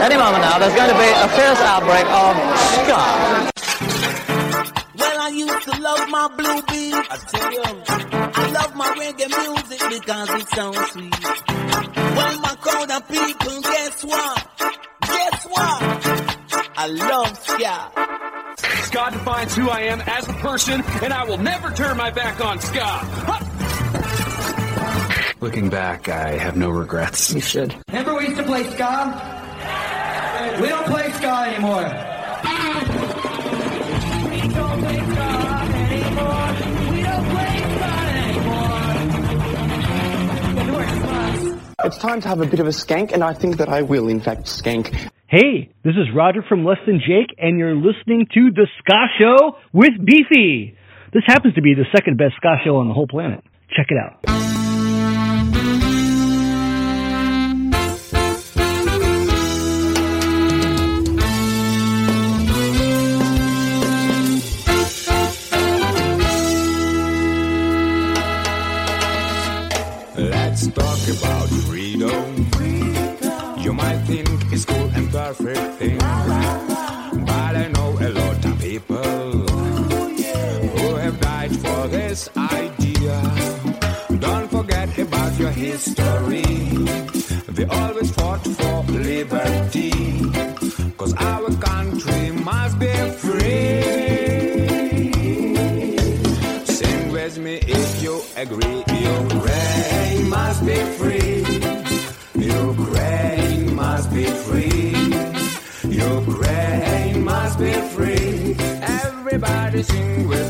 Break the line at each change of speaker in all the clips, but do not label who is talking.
Any moment now, there's going to be a fierce outbreak of ska.
Well, I used to love my blue beat. I tell you, I love my reggae music because it sounds sweet. Well, my crowd of people, guess what? Guess what? I love ska.
Scott defines who I am as a person, and I will never turn my back on Scott.
Looking back, I have no regrets.
You should.
Remember we used to play ska? We don't play ska anymore.
It's time to have a bit of a skank, and I think that I will, in fact, skank.
Hey, this is Roger from Less Than Jake, and you're listening to The Ska Show with Beefy. This happens to be the second best ska show on the whole planet. Check it out.
Talk about freedom. You might think it's cool and perfect thing, but I know a lot of people who have died for this idea. Don't forget about your history. They always fought for liberty, cause our country must be free. Sing with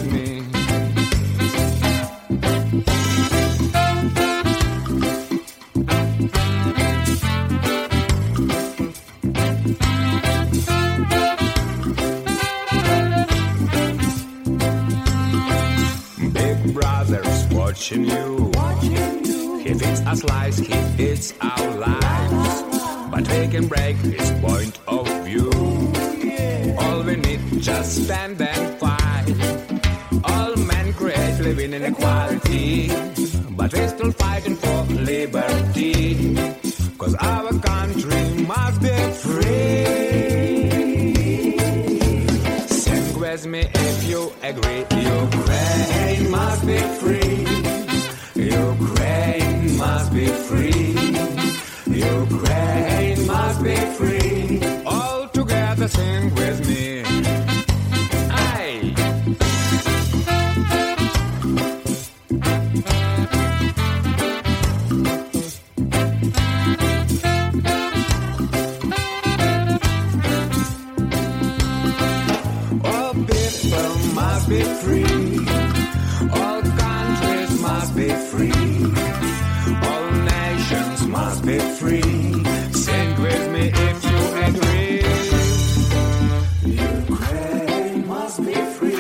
Be free.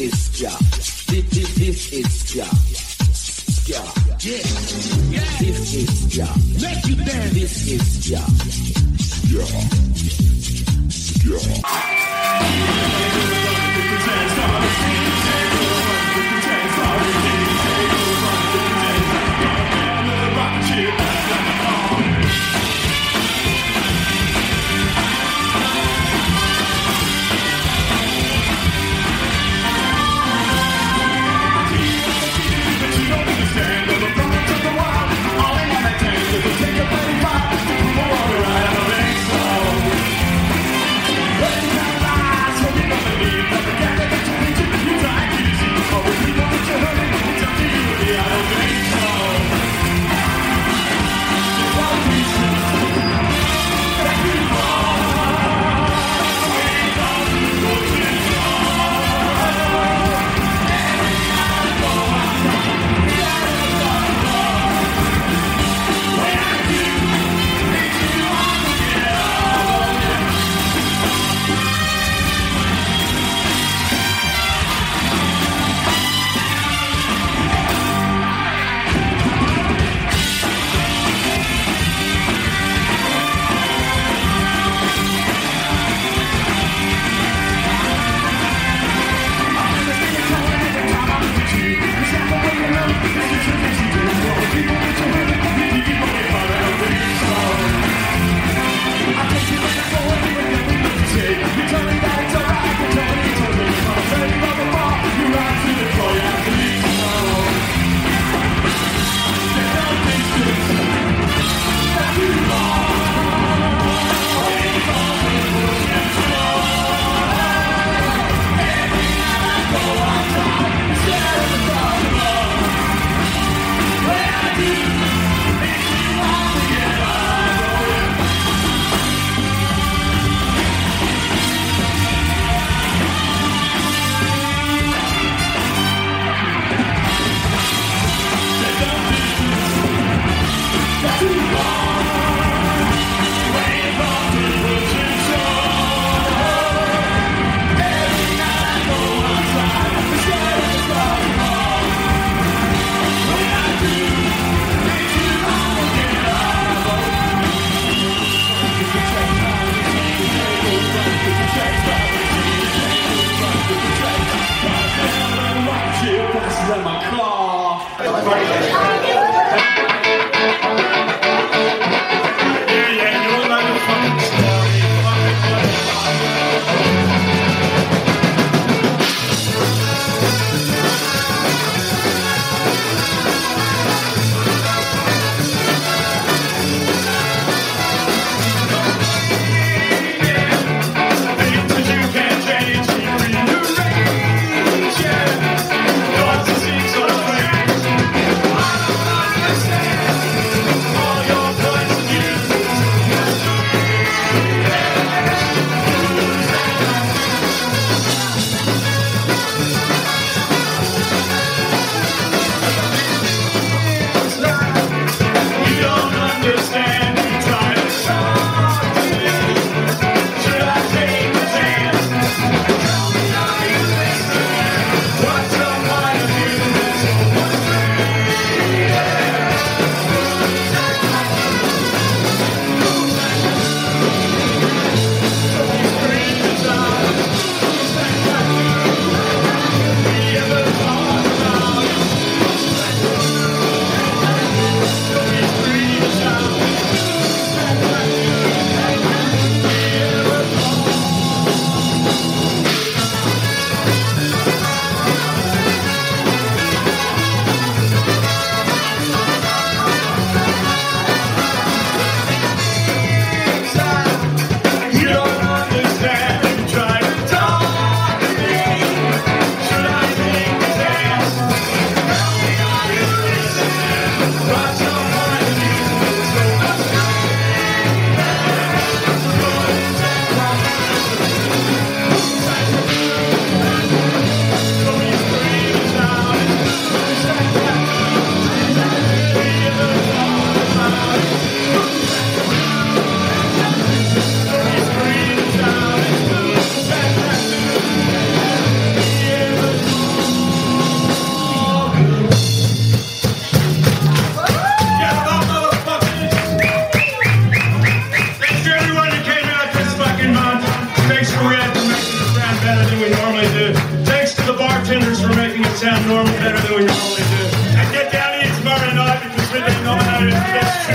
Is Jah.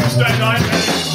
Tuesday night.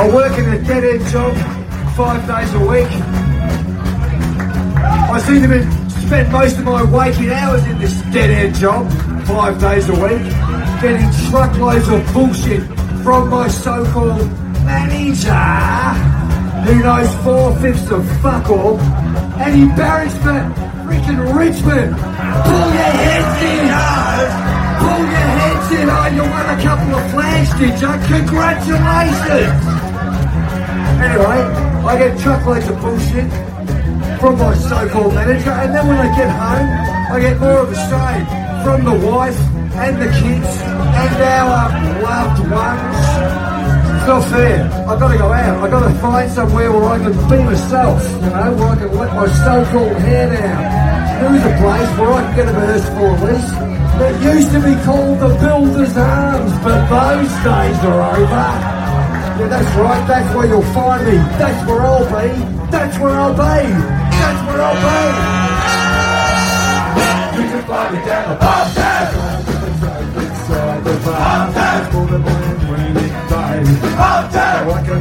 I work in a dead end job five days a week. I seem to be, spend most of my waking hours in this dead end job five days a week, getting truckloads of bullshit from my so called manager, who knows four fifths of fuck all, and he freaking Richmond. Pull your heads in! Pull your heads in, oh, you won a couple of flags, did? Congratulations! Anyway, I get truckloads of bullshit from my so-called manager, and then when I get home, I get more of the same from the wife and the kids and our loved ones. It's not fair. I've got to go out. I've got to find somewhere where I can be myself, you know, where I can let my so-called hair down. There's a place where I can get a merciful release. It used to be called the Builder's Arms, but those days are over. Yeah, that's right. That's where you'll find me. That's where I'll be. That's where I'll be. That's where I'll be. You can find me down the pub I can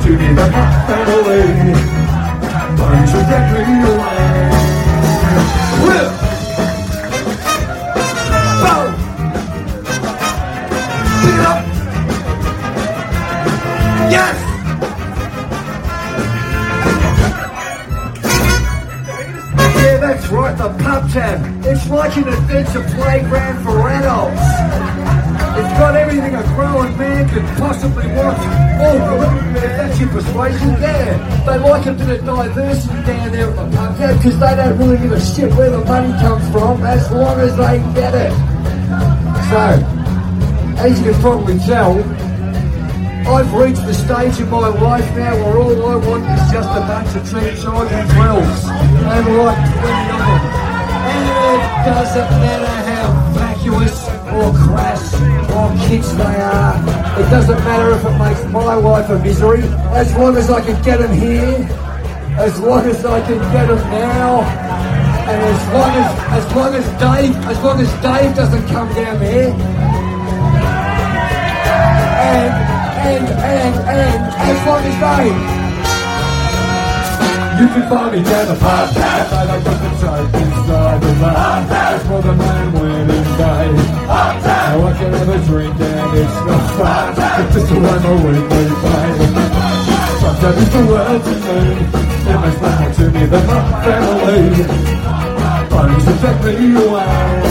to the family. Your deadly away. Adventure playground for adults. It's got everything a grown man could possibly want. Oh, that's your persuasion, there. They like a bit of diversity down there at the pub tab because they don't really give a shit where the money comes from as long as they get it. So, as you can probably tell, I've reached the stage in my life now where all I want is just a bunch of cheap Chinese drills. And like 20 of them. Doesn't matter how vacuous or crass or kids they are. It doesn't matter if it makes my life a misery. As long as I can get them here, as long as I can get them now, and as long as, as long as Dave, as long as Dave doesn't come down there, and and, and, and, as long as they. You can find me down the path. I like the type inside the bar. That's for the man winning day. Now I can have a drink and it's not fun. It's just a more week we play. Sometimes it's the world to me. It makes more to me than my family. Funnies affect me away.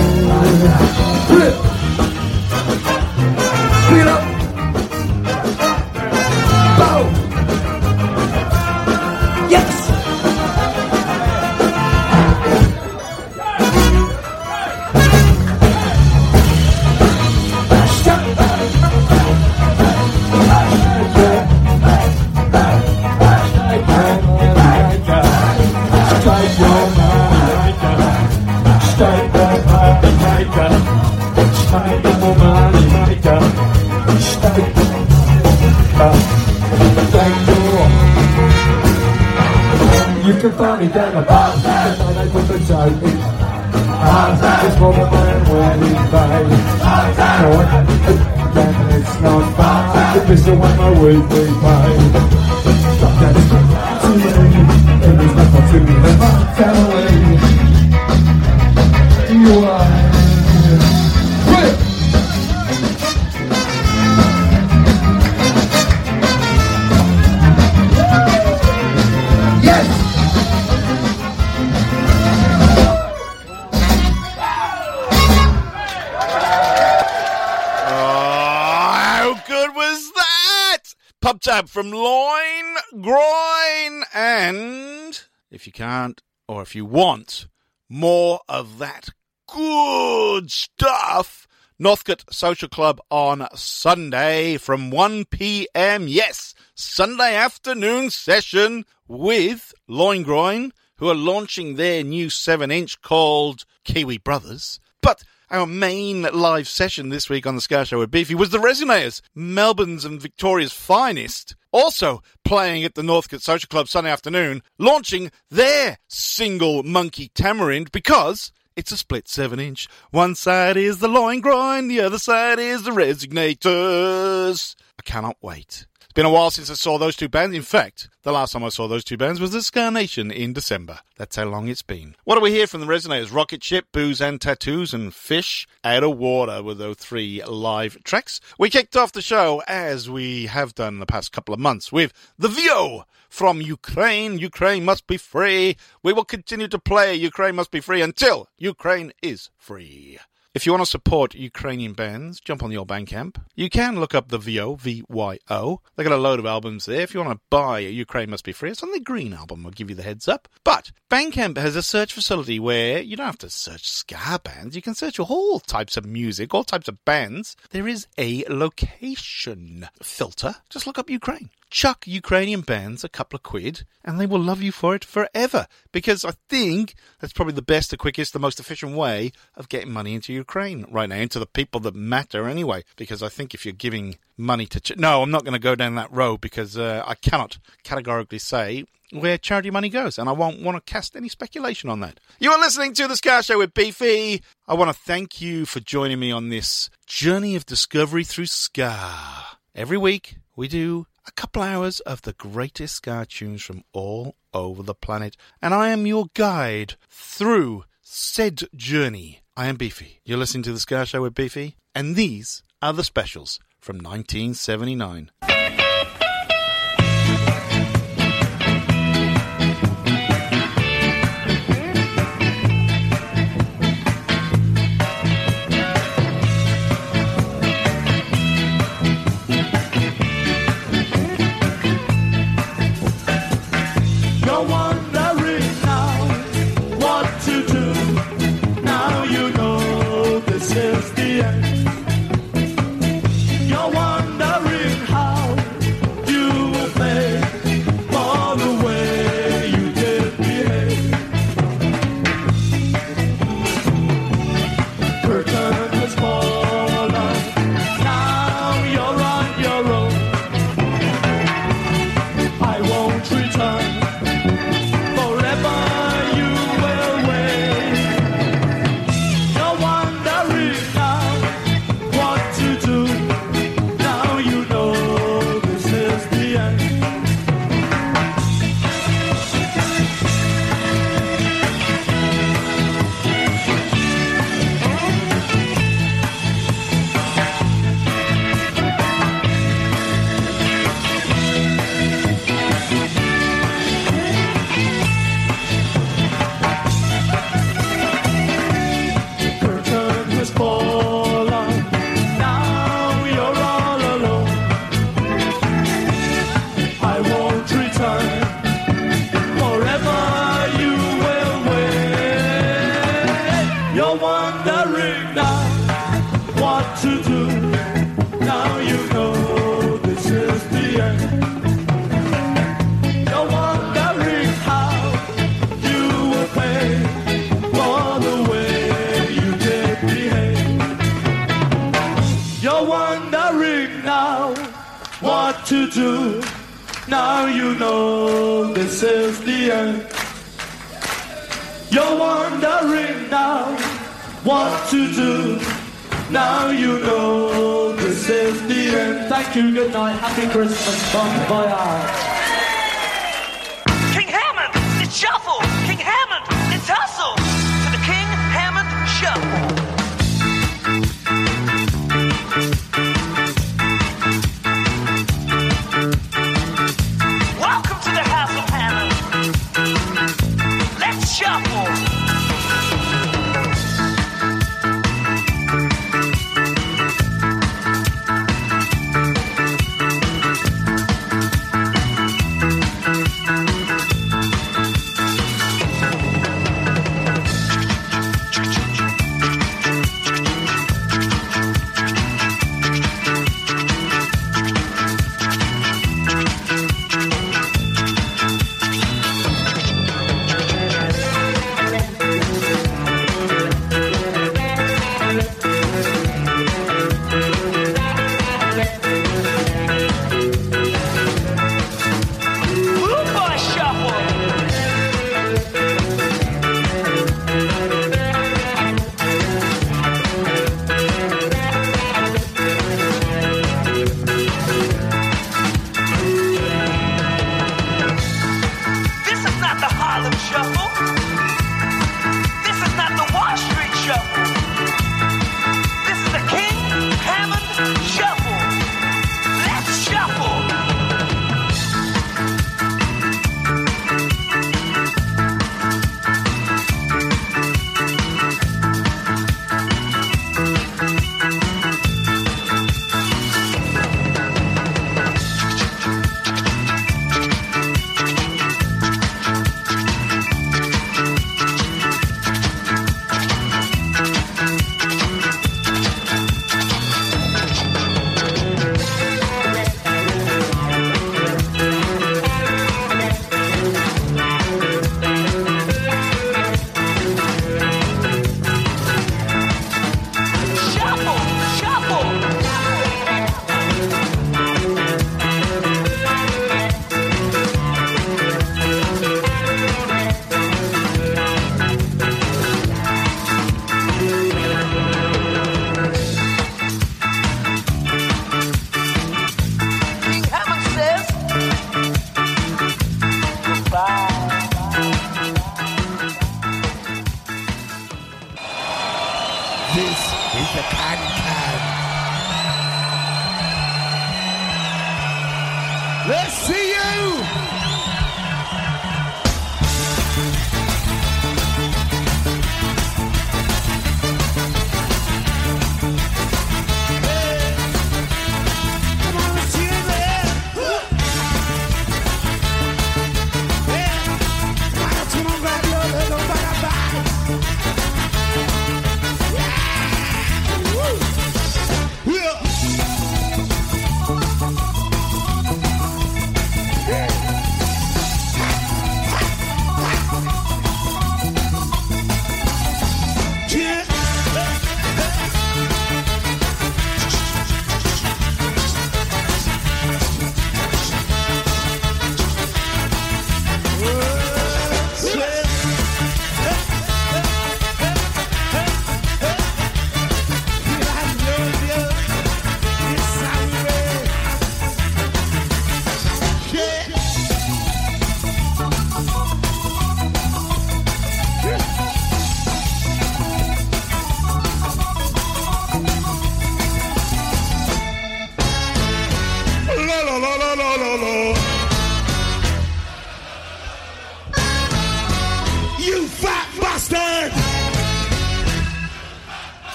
Flip. Pick you
can't, or if you want more of that good stuff, Northcote Social Club on Sunday from 1 p.m. Yes, Sunday afternoon session with Loin Groin, who are launching their new 7 inch called Kiwi Brothers. But our main live session this week on the Ska Show with Beefy was the Resignators, Melbourne's and Victoria's finest, also playing at the Northcote Social Club Sunday afternoon, launching their single Monkey Tamarind because it's a split 7 inch. One side is the Loin Groin, the other side is the Resignators. I cannot wait. Been a while since I saw those two bands. In fact, the last time I saw those two bands was the Ska Nation in December. That's how long it's been. What do we hear from the Resignators? Rocket Ship, Booze and Tattoos, and Fish Out of Water were those three live tracks. We kicked off the show, as we have done the past couple of months, with The Vyo from Ukraine. Ukraine must be free. We will continue to play Ukraine must be free until Ukraine is free. If you want to support Ukrainian bands, jump on old Bandcamp. You can look up the Vyo, V-Y-O. They got a load of albums there. If you want to buy Ukraine Must Be Free, it's on the Green album. I'll give you the heads up. But Bandcamp has a search facility where you don't have to search ska bands. You can search all types of music, all types of bands. There is a location filter. Just look up Ukraine. Chuck Ukrainian bands a couple of quid and they will love you for it forever. Because I think that's probably the best, the quickest, the most efficient way of getting money into Ukraine right now, into the people that matter anyway. Because I think if you're giving money to. Ch- no, I'm not going to go down that road because uh, I cannot categorically say where charity money goes, and I won't want to cast any speculation on that. You are listening to The Ska Show with Beefy. I want to thank you for joining me on this journey of discovery through Ska. Every week, we do a couple hours of the greatest Ska tunes from all over the planet, and I am your guide through said journey. I am Beefy. You're listening to The Ska Show with Beefy, and these are the specials from 1979.
Christmas.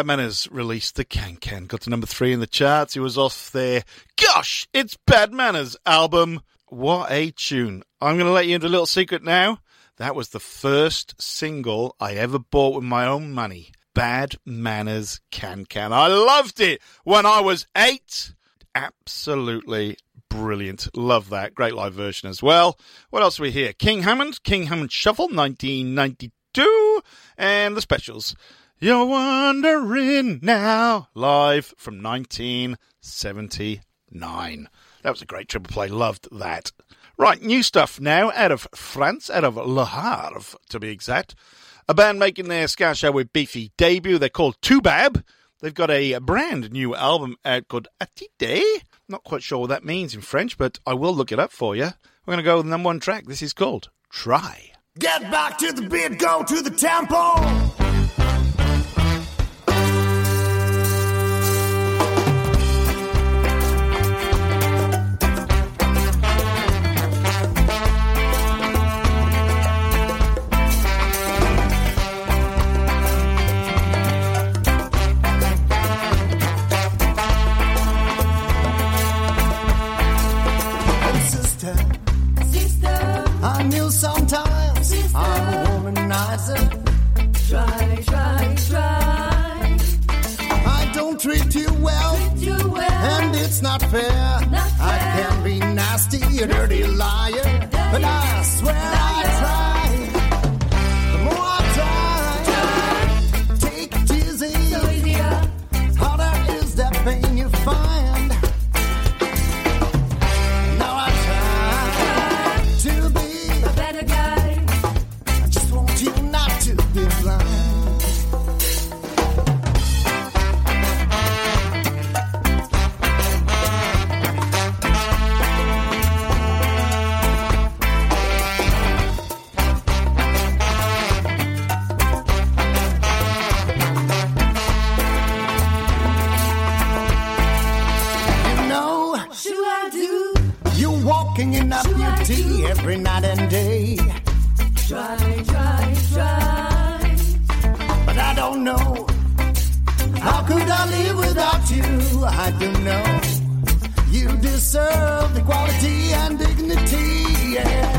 Bad Manners released the Can Can. Got to number three in the charts. He was off there. Gosh, it's Bad Manners album. What a tune. I'm going to let you into a little secret now. That was the first single I ever bought with my own money. Bad Manners Can Can. I loved it when I was eight. Absolutely brilliant. Love that. Great live version as well. What else we here? King Hammond, King Hammond Shuffle, 1992, and the specials. You're wondering now, live from 1979. That was a great triple play. Loved that. Right, new stuff now out of France, out of Le Havre, to be exact. A band making their ska show with Beefy debut. They're called Toobab. They've got a brand new album out called Atite. Not quite sure what that means in French, but I will look it up for you. We're going to go with the number one track. This is called Try.
Get back to the beat, go to the tempo. It's not fair. I can be nasty, a dirty liar, but I I every night and day.
Try, try, try.
But I don't know. How could I live without you? I don't know. You deserve equality and dignity, yeah.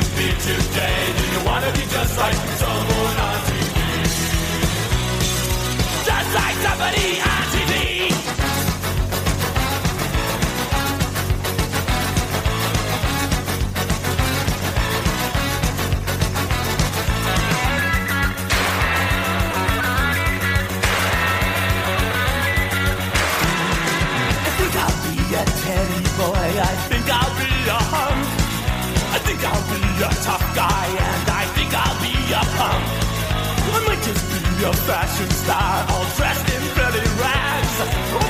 To be
today? Do you want to be just like someone a fashion star, all dressed in pretty rags.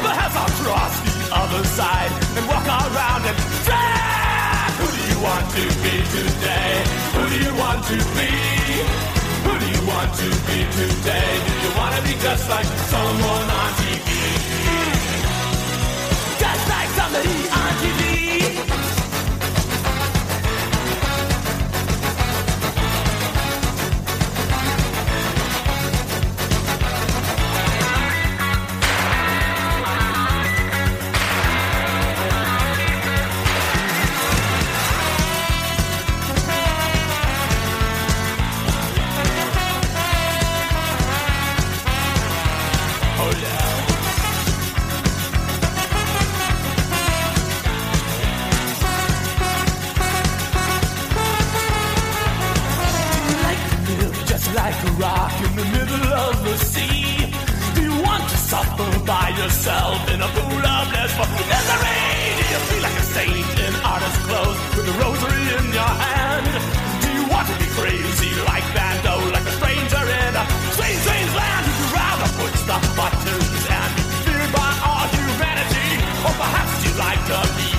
Perhaps I'll cross the other side and walk around and drag. Who do you want to be today? Who do you want to be? Who do you want to be today? Do you want to be just like someone on TV? Just like somebody on TV. Rock in the middle of the sea. Do you want to suffer by yourself in a pool of bliss for misery? Do you feel like a saint in artist clothes with a rosary in your hand? Do you want to be crazy like Van Gogh, like a stranger in a strange, strange land? Would you rather push the buttons and be feared by all humanity? Or perhaps you like to be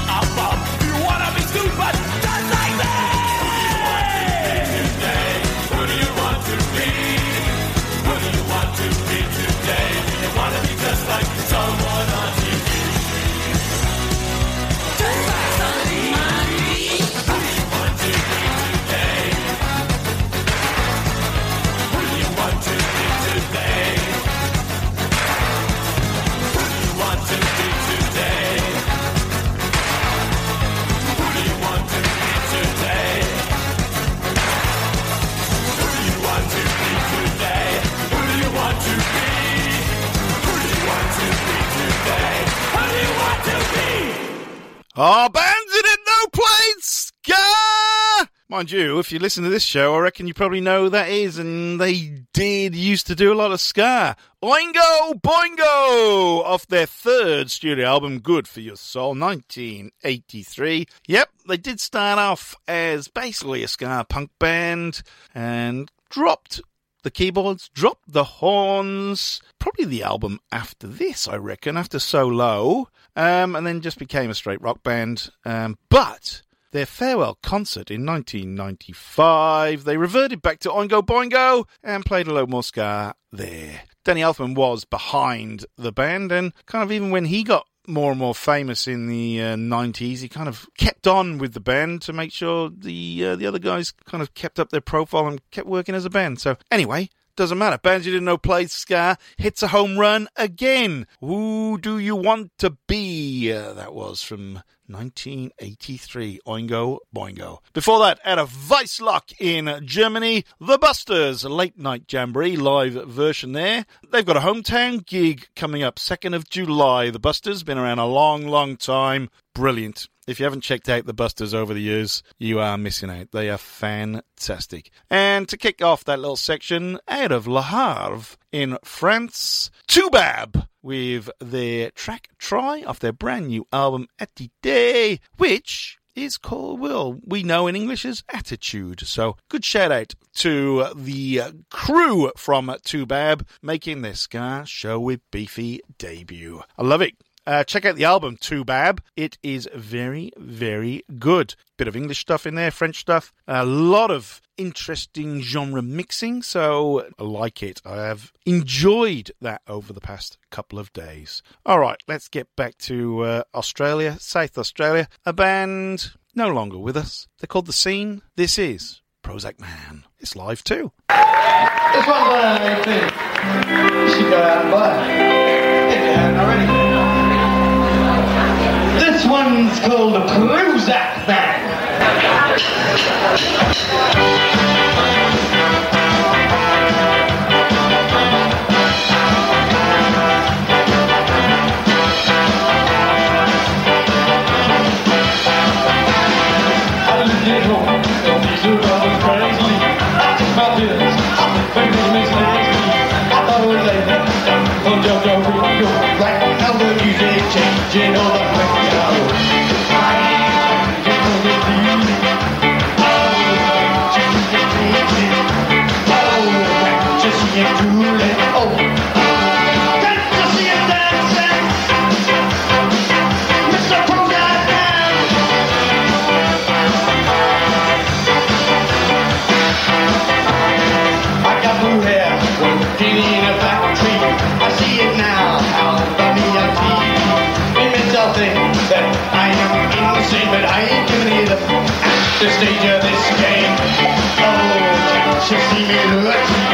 Oh, bands in it, no plates, ska! Mind you, if you listen to this show, I reckon you probably know who that is, and they did used to do a lot of ska. Oingo Boingo! Off their third studio album, Good for Your Soul, 1983. Yep, they did start off as basically a ska punk band, and dropped the keyboards, dropped the horns. Probably the album after this, I reckon, after So Low, um, and then just became a straight rock band. Um, but their farewell concert in 1995, they reverted back to Oingo Boingo and played a lot more ska there. Danny Elfman was behind the band, and kind of even when he got more and more famous in the uh, 90s. He kind of kept on with the band to make sure the uh, the other guys kind of kept up their profile and kept working as a band. So anyway, doesn't matter. Bands you didn't know played ska hits a home run again. Who do you want to be? Uh, that was from 1983. Oingo Boingo. Before that, at a Wiesloch in Germany, The Busters, late night jamboree live version there. They've got a hometown gig coming up 2nd of July. The Busters, been around a long, long time. Brilliant. If you haven't checked out the Busters over the years, you are missing out. They are fantastic. And to kick off that little section, out of Le Havre in France, Toobab with their track Try off their brand new album Attitude, which is called, well, we know in English as Attitude. So good shout out to the crew from Toobab making this Ska Show with Beefy debut. I love it. Uh, check out the album Toobab. It is very, very good. Bit of English stuff in there, French stuff, a lot of interesting genre mixing. So I like it. I have enjoyed that over the past couple of days. All right, let's get back to uh, Australia, South Australia. A band no longer with us. They're called The Seen. This is Prozac Man. It's live too.
One's one I think you should go out and buy. If you haven't already. One's called the Prozac Band. Am but I ain't giving up at the stage of this game. Oh, can't you see me looking?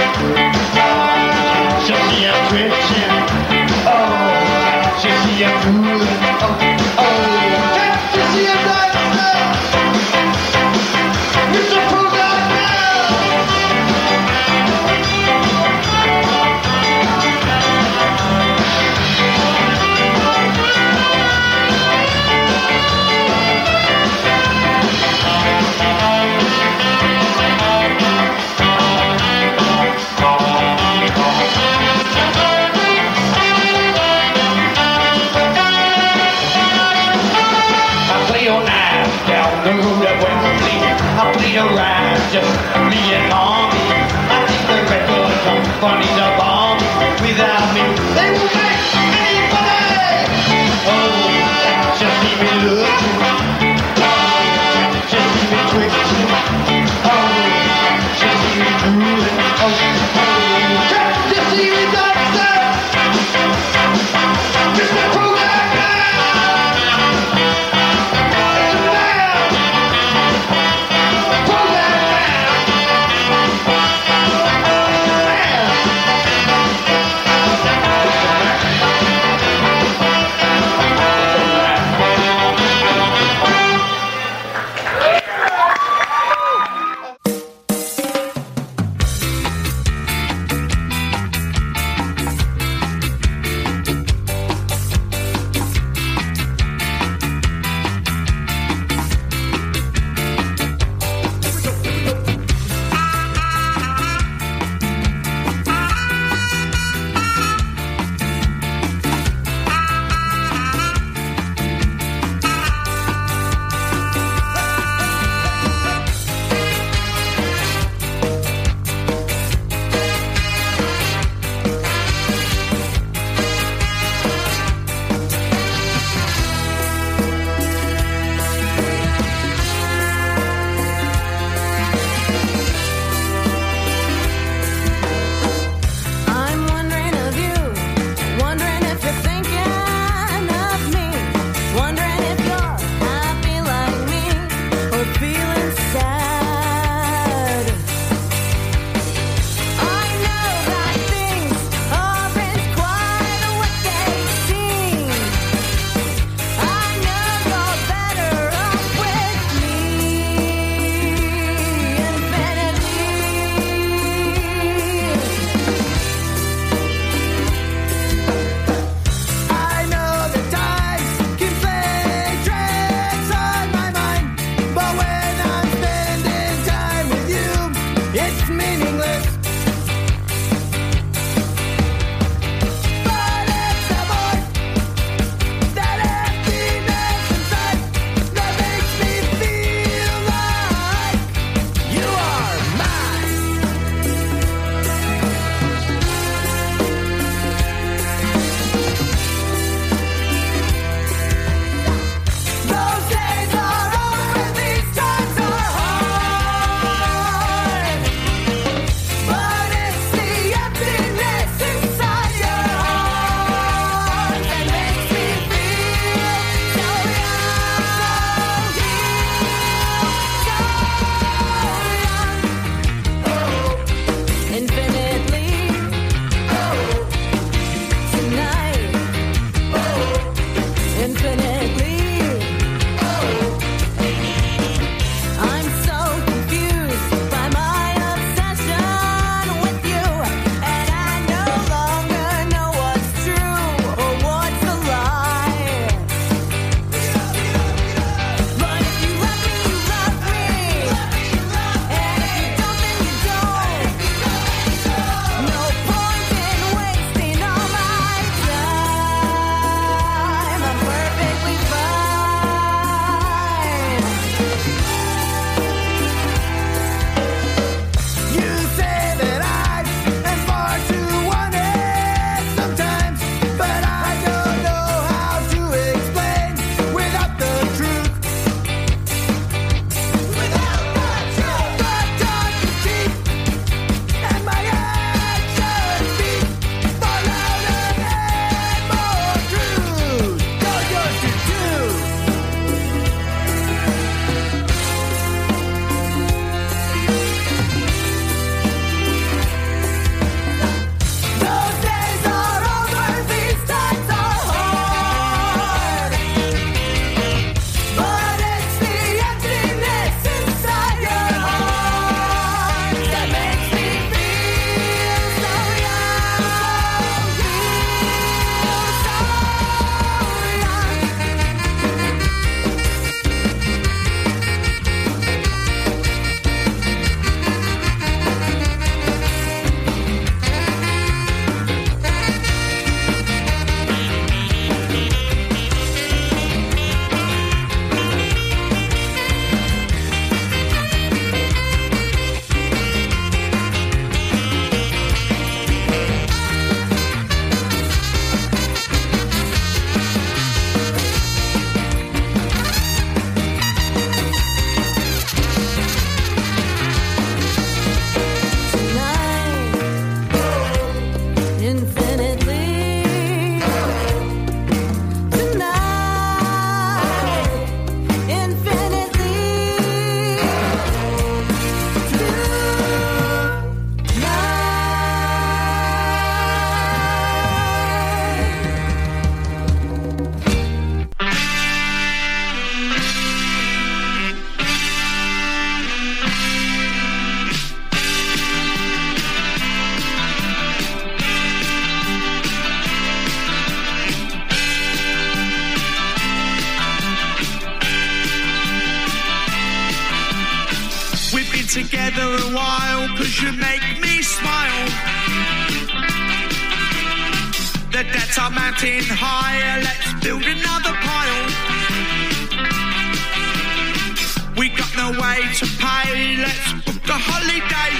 Way to pay, let's book a holiday.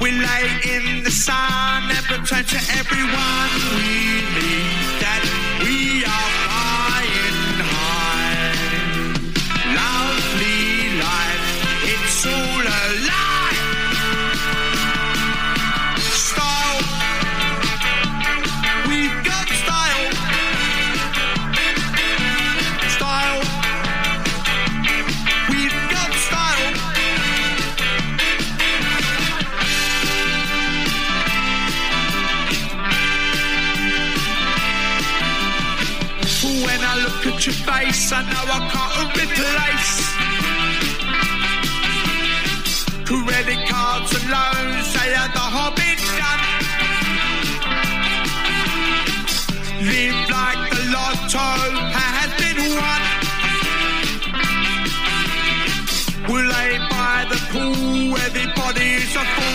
We lay in the sun and pretend to everyone we meet replace. Credit cards and loans, they are the hobbit done. Live like the lotto has been won. We'll lay by the pool, where everybody's a fool,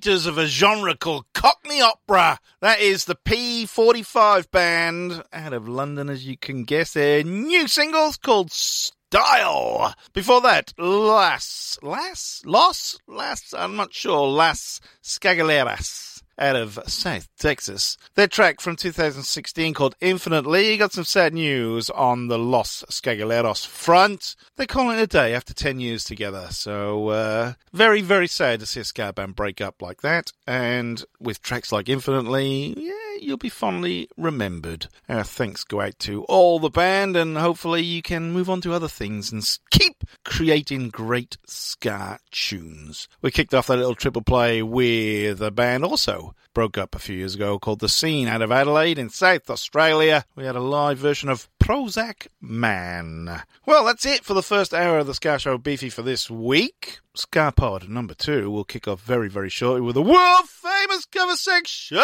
creators of a genre called Cockney Opera. That is the P45 band out of London, as you can guess. Their new single's called Style. Before that, Las, Las, Los, Las, I'm not sure, Las Scagaleras out of South Texas. Their track from 2016 called Infinitely got some sad news on the Los Skagaleros front. They're calling it a day after 10 years together. So, uh, very, very sad to see a ska band break up like that. And with tracks like Infinitely, yeah, you'll be fondly remembered. Our thanks go out to all the band, and hopefully you can move on to other things and keep creating great ska tunes. We kicked off that little triple play with a band also do broke up a few years ago called The Seen out of Adelaide in South Australia. We had a live version of Prozac Man. Well, that's it for the first hour of the Ska Show Beefy for this week. Ska Pod number two will kick off very, very shortly with a world famous cover section.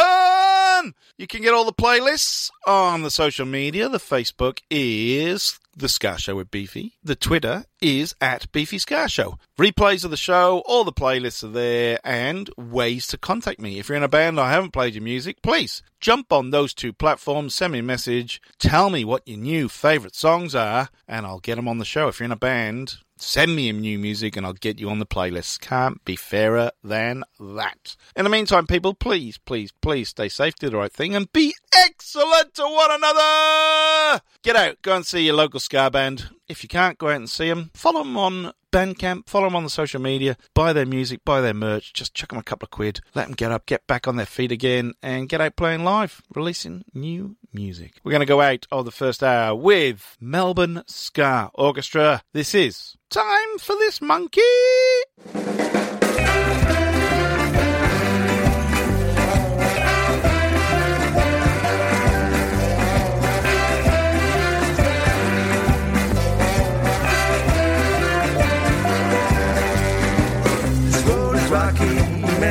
You can get all the playlists on the social media. The Facebook is The Ska Show with Beefy. The Twitter is at Beefy Ska Show. Replays of the show, all the playlists are there, and ways to contact me. If you're in a band I haven't played your music, please jump on those two platforms, send me a message, tell me what your new favourite songs are, and I'll get them on the show. If you're in a band, Send me new music and I'll get you on the playlist. Can't be fairer than that. In the meantime, people, please, please, please stay safe, do the right thing, and be excellent to one another. Get out, go and see your local ska band. If you can't go out and see them, follow them on Bandcamp, follow them on the social media, buy their music, buy their merch, just chuck them a couple of quid, let them get up, get back on their feet again, and get out playing live, releasing new music. We're going to go out of the first hour with Melbourne Ska Orchestra. This is Time for This Monkey.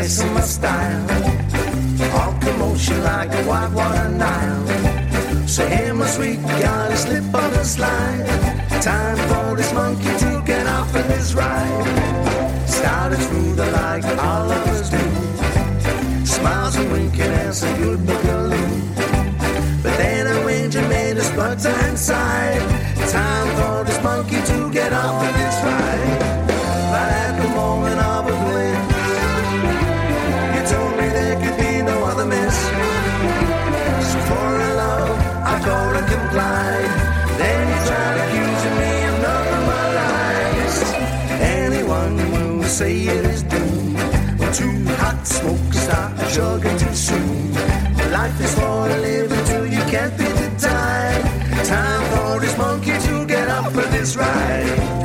Messing my style. All commotion like a white water Nile. So hey, my sweet, gotta slip on the slide. Time for this monkey to get off of this ride. Started smooth like all of us do. Smiles and winking as a good boogaloo. But then a wind and made us butter inside. Time for this monkey to get off of this say it is doomed. When too hot smoke start chugging too soon. Life is for the living till you can't be denied. Time for this monkey to get up for this ride.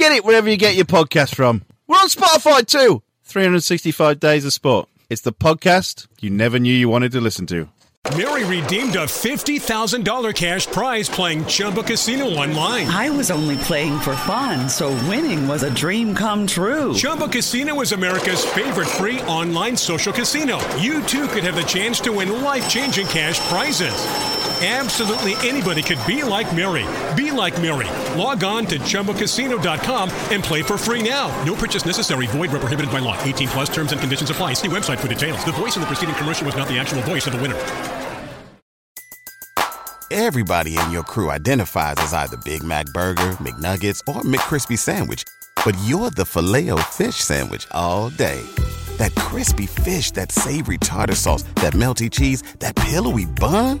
Get it wherever you get your podcast from. We're on Spotify too. 365 Days of Sport. It's the podcast you never knew you wanted to listen to.
Mary redeemed a $50,000 cash prize playing Chumba Casino online.
I was only playing for fun, so winning was a dream come true.
Chumba Casino is America's favorite free online social casino. You too could have the chance to win life changing cash prizes. Absolutely anybody could be like Mary. Be like Mary. Log on to ChumbaCasino.com and play for free now. No purchase necessary. Void where prohibited by law. 18 plus terms and conditions apply. See website for details. The voice in the preceding commercial was not the actual voice of the winner.
Everybody in your crew identifies as either Big Mac Burger, McNuggets, or McCrispy Sandwich. But you're the filet fish Sandwich all day. That crispy fish, that savory tartar sauce, that melty cheese, that pillowy bun.